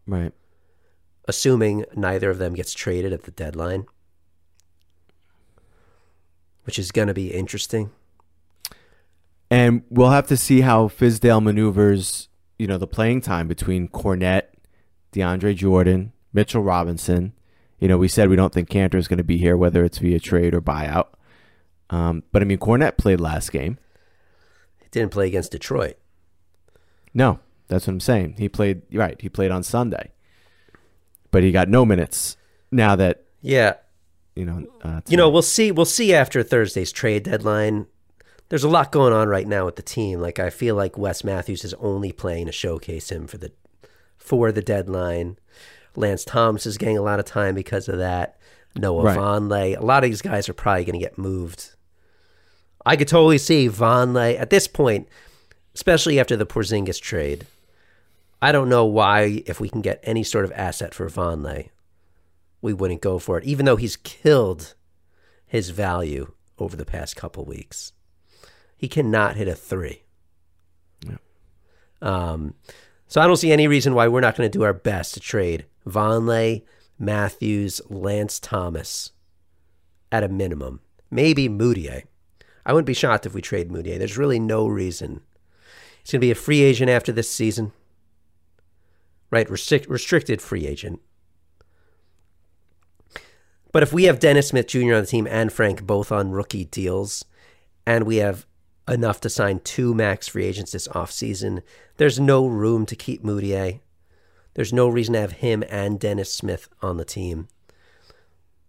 Right. assuming neither of them gets traded at the deadline, which is going to be interesting. And we'll have to see how Fizdale maneuvers, you know, the playing time between Kornet, DeAndre Jordan, Mitchell Robinson. You know, we said we don't think Kanter is going to be here, whether it's via trade or buyout. Um, but I mean, Kornet played last game. He didn't play against Detroit. No, that's what I'm saying. He played right. He played on Sunday, but he got no minutes now that Yeah. You know. Uh, You know, we'll see. We'll see after Thursday's trade deadline. There's a lot going on right now with the team. Like I feel like Wes Matthews is only playing to showcase him for the for the deadline. Lance Thomas is getting a lot of time because of that. Noah Right. Vonleh. A lot of these guys are probably going to get moved. I could totally see Vonleh at this point, especially after the Porzingis trade. I don't know why, if we can get any sort of asset for Vonleh, we wouldn't go for it, even though he's killed his value over the past couple weeks. He cannot hit a three. Yeah. Um, so I don't see any reason why we're not going to do our best to trade Vonleh, Matthews, Lance Thomas at a minimum. Maybe Mudiay. I wouldn't be shocked if we trade Mudiay. There's really no reason. He's going to be a free agent after this season. Right? Restrict, restricted free agent. But if we have Dennis Smith Jr. on the team and Frank both on rookie deals, and we have enough to sign two max free agents this offseason, there's no room to keep Mudiay. There's no reason to have him and Dennis Smith on the team.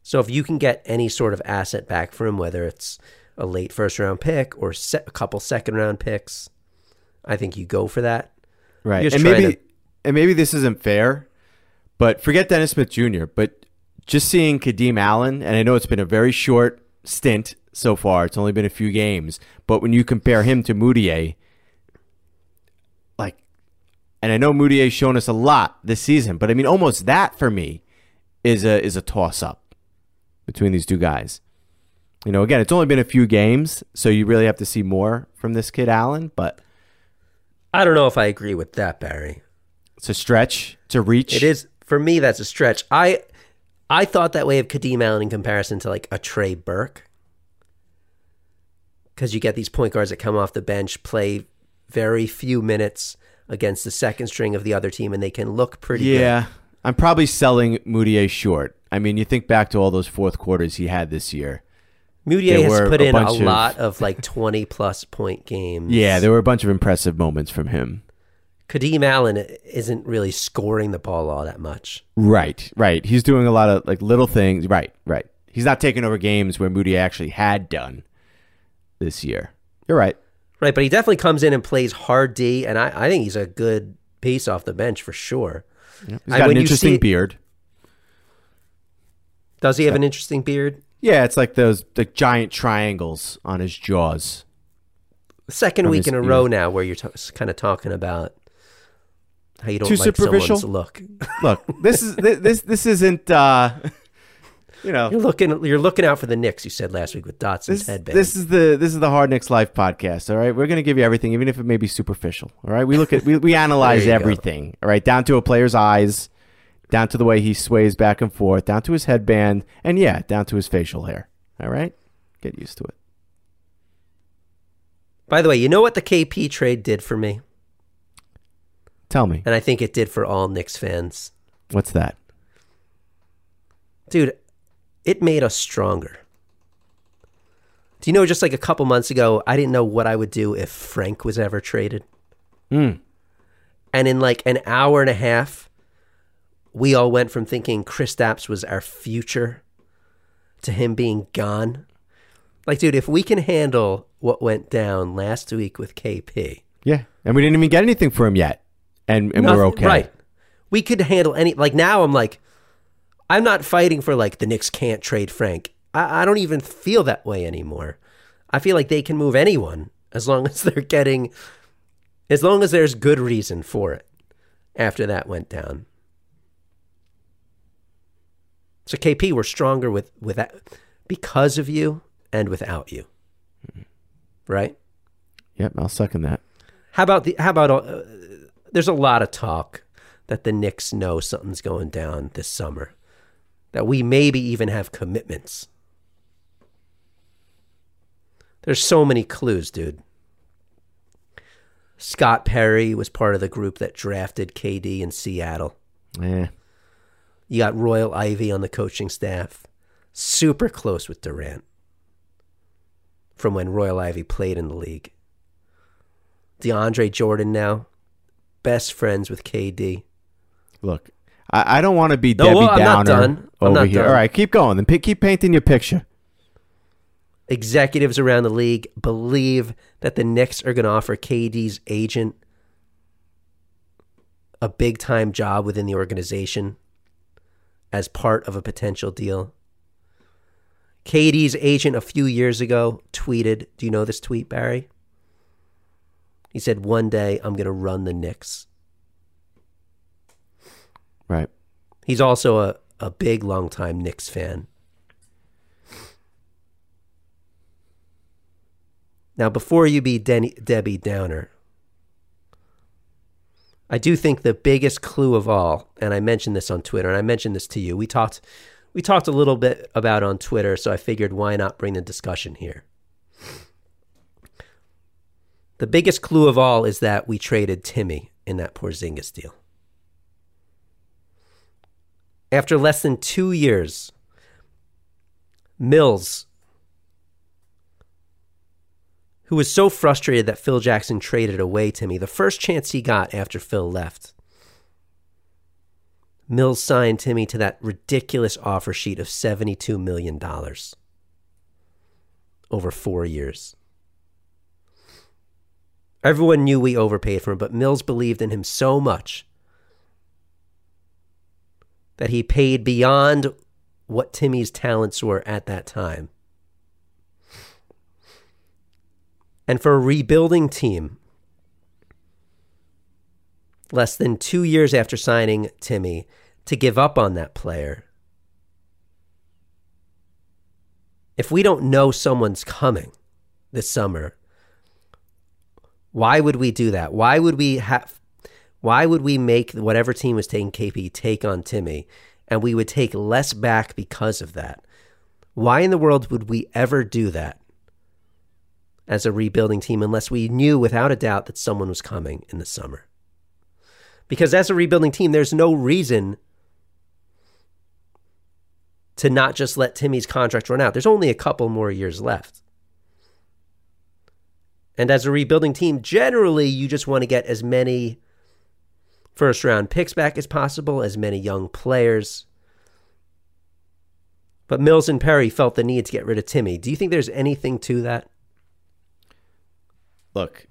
So if you can get any sort of asset back for him, whether it's a late first round pick or se- a couple second round picks, I think you go for that. Right. And maybe and maybe this isn't fair, but forget Dennis Smith Jr., but just seeing Kadeem Allen, and I know it's been a very short stint so far. It's only been a few games, but when you compare him to Mudiay, like and I know Mudiay's shown us a lot this season, but I mean almost that for me is a is a toss up between these two guys. You know, again, it's only been a few games, so you really have to see more from this kid Allen, but I don't know if I agree with that, Barry. it's a stretch, it's a reach. It is for me. That's a stretch. I I thought that way of Kadeem Allen in comparison to like a Trey Burke, because you get these point guards that come off the bench, play very few minutes against the second string of the other team, and they can look pretty. Yeah, I'm probably selling Mudiay short. I mean, you think back to all those fourth quarters he had this year. good. Mudiay has put a in a of- lot of *laughs* like twenty plus point games. Yeah, there were a bunch of impressive moments from him. Kadeem Allen isn't really scoring the ball all that much. Right, right. He's doing a lot of like little things. Right, right. He's not taking over games where Moody actually had done this year. You're right. Right, but he definitely comes in and plays hard D, and I, I think he's a good piece off the bench for sure. Yeah. He's got when an interesting see- beard. Does he have an interesting beard? Yeah, it's like those the giant triangles on his jaws. Second week his in a row now where you're t- kind of talking about how you don't Too like superficial? look. *laughs* Look, this is this this isn't. uh *laughs* you know You're looking you're looking out for the Knicks. You said last week with Dotson's this, headband. this is the this is the Hard Knicks Life podcast. All right, we're gonna give you everything, even if it may be superficial. All right, we look at we, we analyze you go. everything. All right, down to a player's eyes, down to the way he sways back and forth, down to his headband, and yeah, down to his facial hair. All right, get used to it. By the way, you know what the KP trade did for me, Tell me, and I think it did for all Knicks fans, what's that? dude. It made us stronger. Do you know? Just like a couple months ago, I didn't know what I would do if Frank was ever traded. Hmm. And in like an hour and a half, we all went from thinking Kristaps was our future to him being gone. Like, dude, if we can handle what went down last week with KP, Yeah, and we didn't even get anything for him yet, and and we're okay. Right. We could handle any. Like, now I'm like, I'm not fighting for like the Knicks can't trade Frank. I, I don't even feel that way anymore. I feel like they can move anyone as long *laughs* as they're getting, as long as there's good reason for it after that went down. So KP, we're stronger with with that because of you and without you, right? Yep, I'll second that. How about the? How about? Uh, there's a lot of talk that the Knicks know something's going down this summer, that we maybe even have commitments. There's so many clues, dude. Scott Perry was part of the group that drafted KD in Seattle. Yeah, You got Royal Ivey on the coaching staff, super close with Durant from when Royal Ivey played in the league. DeAndre Jordan now, best friends with KD. look, I, I don't want to be No, Debbie well, I'm not Downer over here. done. All right, keep going. Then keep painting your picture. Executives around the league believe that the Knicks are going to offer KD's agent a big time job within the organization as part of a potential deal. KD's agent a few years ago tweeted, Do you know this tweet, Barry? He said, One day I'm going to run the Knicks. Right. He's also a, a big, longtime Knicks fan. Now, before you be Debbie Downer, I do think the biggest clue of all, and I mentioned this on Twitter, and I mentioned this to you. We talked, we talked a little bit about it on Twitter, so I figured why not bring the discussion here. The biggest clue of all is that we traded Timmy in that Porzingis deal. After less than two years, Mills, who was so frustrated that Phil Jackson traded away Timmy, the first chance he got after Phil left, Mills signed Timmy to that ridiculous offer sheet of $72 million over four years. Everyone knew we overpaid for him, but Mills believed in him so much that he paid beyond what Timmy's talents were at that time. And for a rebuilding team, less than two years after signing Timmy, to give up on that player. If we don't know someone's coming this summer, why would we do that? Why would we have why would we make whatever team was taking KP take on Timmy and we would take less back because of that? Why in the world would we ever do that as a rebuilding team unless we knew without a doubt that someone was coming in the summer? Because as a rebuilding team, there's no reason to not just let Timmy's contract run out. There's only a couple more years left. And as a rebuilding team, generally you just want to get as many first round picks back as possible, as many young players. But Mills and Perry felt the need to get rid of Timmy. Do you think there's anything to that? Look,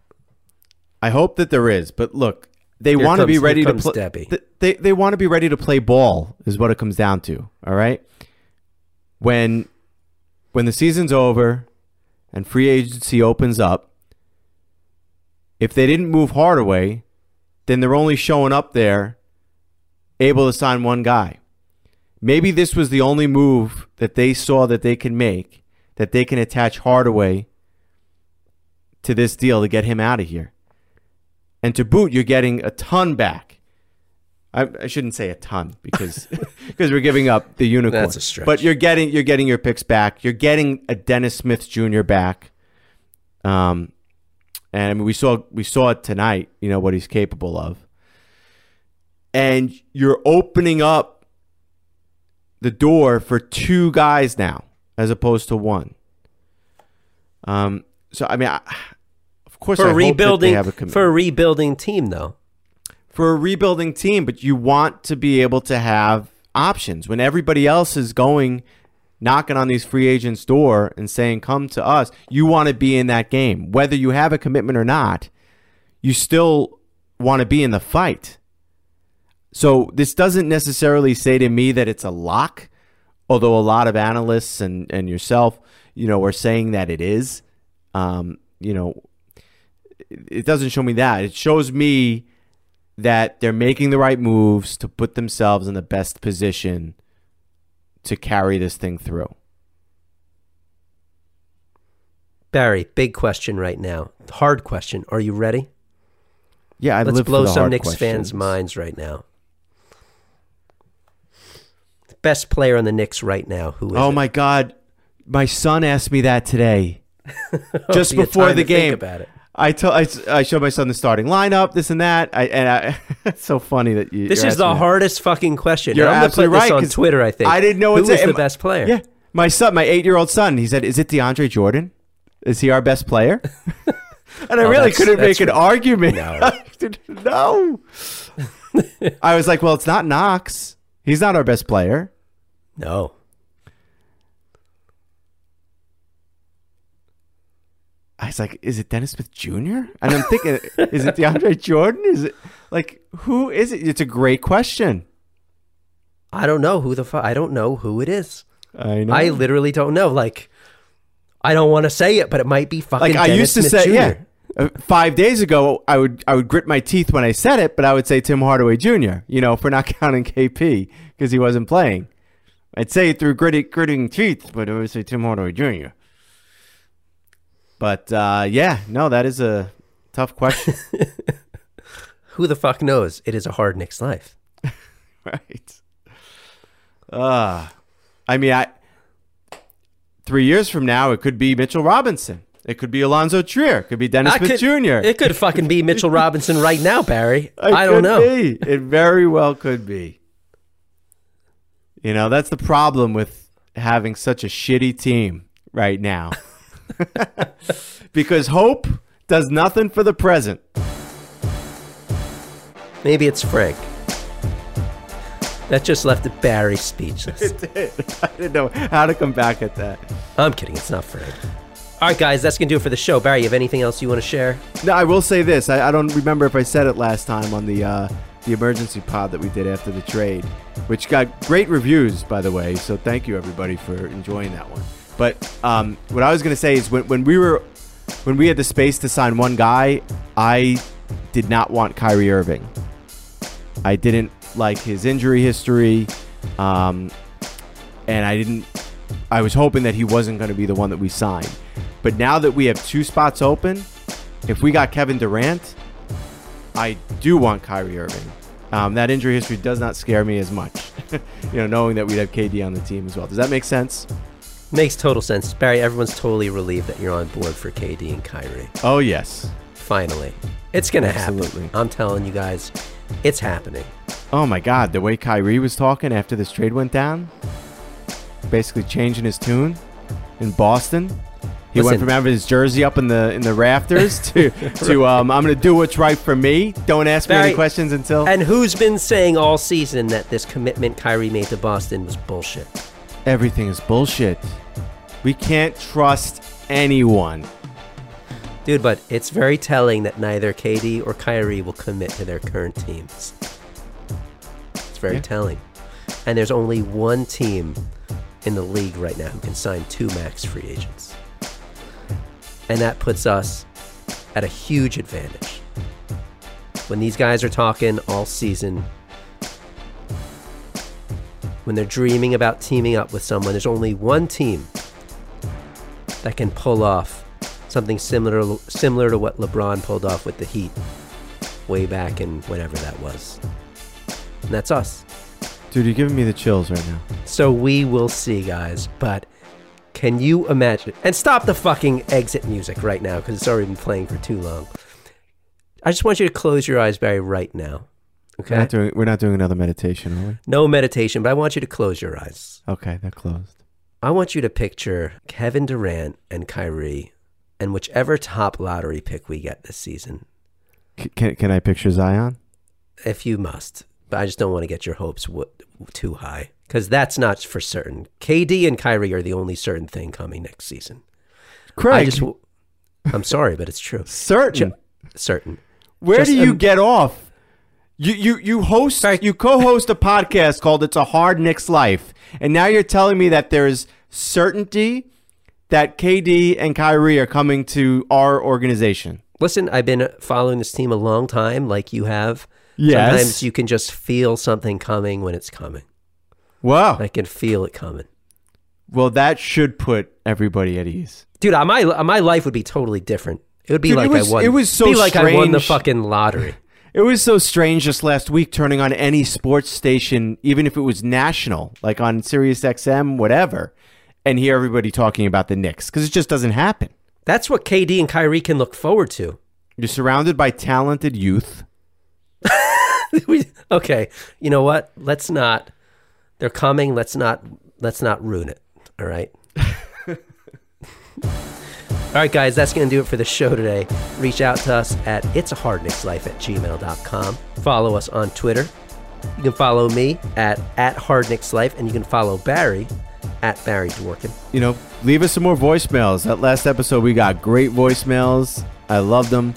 I hope that there is, but look, they Here want to be ready to play. They they want to be ready to play ball is what it comes down to. All right, when when the season's over and free agency opens up, if they didn't move Hardaway, then they're only showing up there able to sign one guy. Maybe this was the only move that they saw that they can make that they can attach Hardaway to this deal to get him out of here. And to boot, you're getting a ton back. I, I shouldn't say a ton because *laughs* *laughs* because we're giving up the unicorn. That's a stretch. But you're getting you're getting your picks back. You're getting a Dennis Smith Jr. back. Um, and I mean we saw we saw it tonight. You know what he's capable of. And you're opening up the door for two guys now as opposed to one. Um. So I mean, I, of course, For I a hope that they rebuilding have a commitment for a rebuilding team though. for a rebuilding team, but you want to be able to have options when everybody else is going knocking on these free agents' door and saying, "Come to us." You want to be in that game, whether you have a commitment or not. You still want to be in the fight. So this doesn't necessarily say to me that it's a lock, although a lot of analysts and and yourself, you know, are saying that it is. Um, you know, it doesn't show me that. It shows me that they're making the right moves to put themselves in the best position to carry this thing through. Barry, big question right now. Hard question. Are you ready? Yeah, I Let's blow the some Knicks fans' minds right now. Best player on the Knicks right now. Who is Oh it? my God, my son asked me that today, *laughs* oh, just So before the game. about it. I told I, I showed my son the starting lineup, this and that. I and I, *laughs* it's so funny that you. This is the that. hardest fucking question. You're And I'm absolutely right, on Twitter. I think I didn't know who was a- the best player. Yeah, my son, my eight-year-old son. He said, "Is it DeAndre Jordan? Is he our best player?" *laughs* and I Oh, really couldn't make an argument. No. *laughs* no. I was like, "Well, it's not Knox. He's not our best player." No. I was like, "Is it Dennis Smith Jr.?" And I'm thinking, *laughs* "Is it DeAndre Jordan? Is it like who is it?" It's a great question. I don't know who the fuck. I don't know who it is. I know. I literally don't know. Like, I don't want to say it, but it might be fucking. like I Dennis used to Smith say, Jr. yeah. Uh, five days ago, I would I would grit my teeth when I said it, but I would say Tim Hardaway Jr. You know, for not *laughs* counting KP because he wasn't playing. I'd say it through gritty, gritting teeth, but I would say Tim Hardaway Jr. But uh, yeah, no, that is a tough question, *laughs* Who the fuck knows? It is a hard Knicks life. *laughs* right? Uh I mean, I three years from now, it could be Mitchell Robinson. It could be Alonzo Trier. It could be Dennis I Smith could- Jr. It could fucking be Mitchell Robinson right now, Barry. *laughs* It I don't know. be. It very well could be. You know, that's the problem with having such a shitty team right now. *laughs* because hope does nothing for the present. Maybe it's Frank. That just left Barry speechless. *laughs* It did. *laughs* I didn't know how to come back at that. I'm kidding. It's not Frank. All right, guys, that's gonna do it for the show. Barry, you have anything else you want to share? No, I will say this. I, I don't remember if I said it last time on the uh, the emergency pod that we did after the trade, which got great reviews, by the way. So thank you everybody for enjoying that one. But um, what I was going to say is when, when we were when we had the space to sign one guy, I did not want Kyrie Irving. I didn't like his injury history, um, and I didn't. I was hoping that he wasn't going to be the one that we signed. But now that we have two spots open, if we got Kevin Durant, I do want Kyrie Irving. Um, that injury history does not scare me as much, *laughs* you know, knowing that we'd have KD on the team as well. Does that make sense? Makes total sense, Barry. Everyone's totally relieved that you're on board for KD and Kyrie. Oh yes. Finally, it's gonna Absolutely. happen. I'm telling you guys, it's happening. Oh my God, the way Kyrie was talking after this trade went down, basically changing his tune in Boston. He went from having his jersey up in the in the rafters *laughs* to to um, I'm gonna do what's right for me. Don't ask me Barry, any questions until And who's been saying all season that this commitment Kyrie made to Boston was bullshit? Everything is bullshit. We can't trust anyone. Dude, but it's very telling that neither KD or Kyrie will commit to their current teams. It's very Yeah. telling. And there's only one team in the league right now who can sign two max free agents. And that puts us at a huge advantage. When these guys are talking all season, when they're dreaming about teaming up with someone, there's only one team that can pull off something similar similar to what LeBron pulled off with the Heat way back in whenever that was. And that's us. Dude, you're giving me the chills right now. So we will see, guys. But can you imagine? And stop the fucking exit music right now because it's already been playing for too long. I just want you to close your eyes, Barry, right now. We're Okay? not doing we're not doing another meditation, are we? No meditation, but I want you to close your eyes. Okay, they're closed. I want you to picture Kevin Durant and Kyrie and whichever top lottery pick we get this season, C- can can I picture Zion? if you must. But I just don't want to get your hopes w- too high because that's not for certain. KD and Kyrie are the only certain thing coming next season. Craig, I just, w- I'm sorry, but it's true. *laughs* certain. Certain. Where Just, do you um, get off? You you you host you co-host a podcast called "It's a Hard Knicks Life," and now you're telling me that there's certainty that KD and Kyrie are coming to our organization. Listen, I've been following this team a long time, like you have. Yes. Sometimes you can just feel something coming when it's coming. Wow. I can feel it coming. Well, that should put everybody at ease. Dude, my uh, my life would be totally different. It would be Dude, it like was- I won. it was so be like I won the fucking lottery. It was so strange just last week turning on any sports station, even if it was national, like on Sirius XM, whatever, and hear everybody talking about the Knicks because it just doesn't happen. That's what KD and Kyrie can look forward to. You're surrounded by talented youth. *laughs* We- okay, you know what? Let's not. They're coming. Let's not. Let's not ruin it. All right. *laughs* All right, guys, that's going to do it for the show today. Reach out to us at it's a hard Knicks life at gmail.com. Follow us on Twitter. You can follow me at, at hard Knicks life, and you can follow Barry at Barry Dworkin. You know, leave us some more voicemails. That last episode, we got great voicemails. I love them.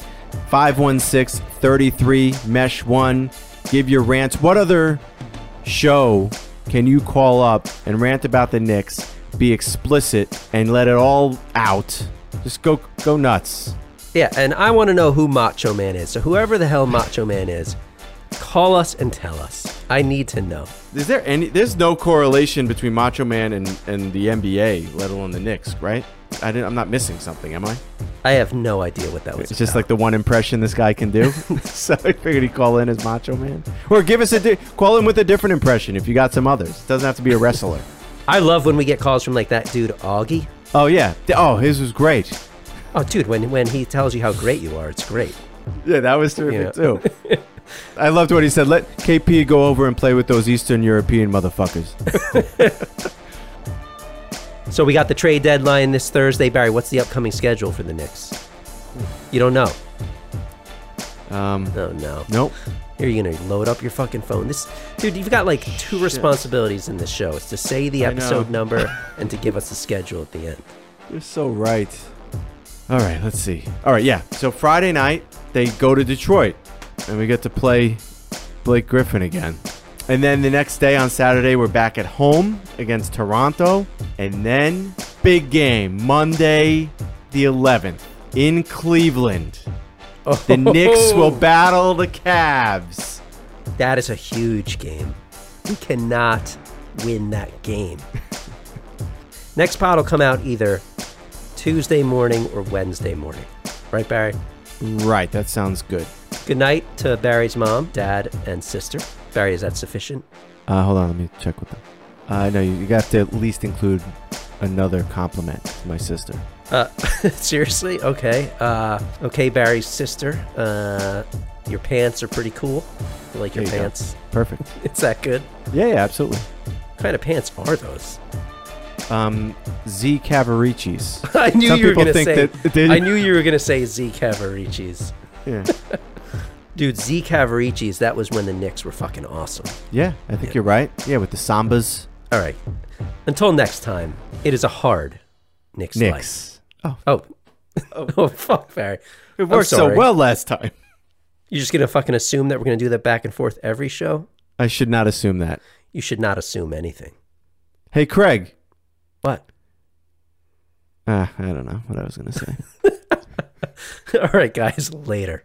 516 33 Mesh 1. Give your rants. What other show can you call up and rant about the Knicks? Be explicit and let it all out. Just go go nuts. Yeah, and I want to know who Macho Man is. So whoever the hell Macho Man is, call us and tell us. I need to know. Is there any? There's no correlation between Macho Man and, and the NBA, let alone the Knicks, right? I didn't, I'm not missing something, am I? I have no idea what that was. It's just like the one impression this guy can do. *laughs* *laughs* so I figured he'd call in as Macho Man, or give us a di- call in with a different impression if you got some others. It doesn't have to be a wrestler. *laughs* I love when we get calls from like that dude Augie. Oh yeah. Oh, his was great. Oh, dude, when when he tells you how great you are, it's great. Yeah, that was terrific too. *laughs* I loved what he said. Let KP go over and play with those Eastern European motherfuckers. *laughs* So we got the trade deadline this Thursday, Barry. What's the upcoming schedule for the Knicks? You don't know. Um, Oh no. nope. Here you're gonna load up your fucking phone. This dude, you've got like two responsibilities in this show. It's to say the I know. episode number *laughs* and to give us the schedule at the end. You're so right. All right, let's see. All right, yeah. So Friday night they go to Detroit, and we get to play Blake Griffin again. And then the next day on Saturday we're back at home against Toronto, and then big game Monday the 11th in Cleveland. The Knicks will battle the Cavs. That is a huge game. We cannot win that game. Next pod will come out either Tuesday morning or Wednesday morning. Right, Barry? Right, that sounds good. Good night to Barry's mom, dad, and sister. Barry, is that sufficient? Uh, hold on, let me check with them. Uh, no, you, you got to at least include another compliment to my sister. Uh, *laughs* seriously? Okay. Uh, okay, Barry's sister. Uh, your pants are pretty cool. I like your There you go. pants. Perfect. *laughs* It's that good? Yeah, yeah, absolutely. What kind of pants are those? Um, Z Cavaricci's. *laughs* I knew Some you were people gonna think say. that they- I knew you were gonna say Z Cavaricci's. Yeah, Dude, Z Cavaricci's. That was when the Knicks were fucking awesome. yeah, I think you're right. Yeah, with the sambas. All right. Until next time, it is a hard Knicks, life. Knicks. Oh, Oh. *laughs* oh, fuck, Barry. it worked so well last time. You're just gonna fucking assume that we're gonna do that back and forth every show? I should not assume that. You should not assume anything. Hey, Craig. What? Uh, I don't know what I was gonna say. *laughs* All right, guys. Later.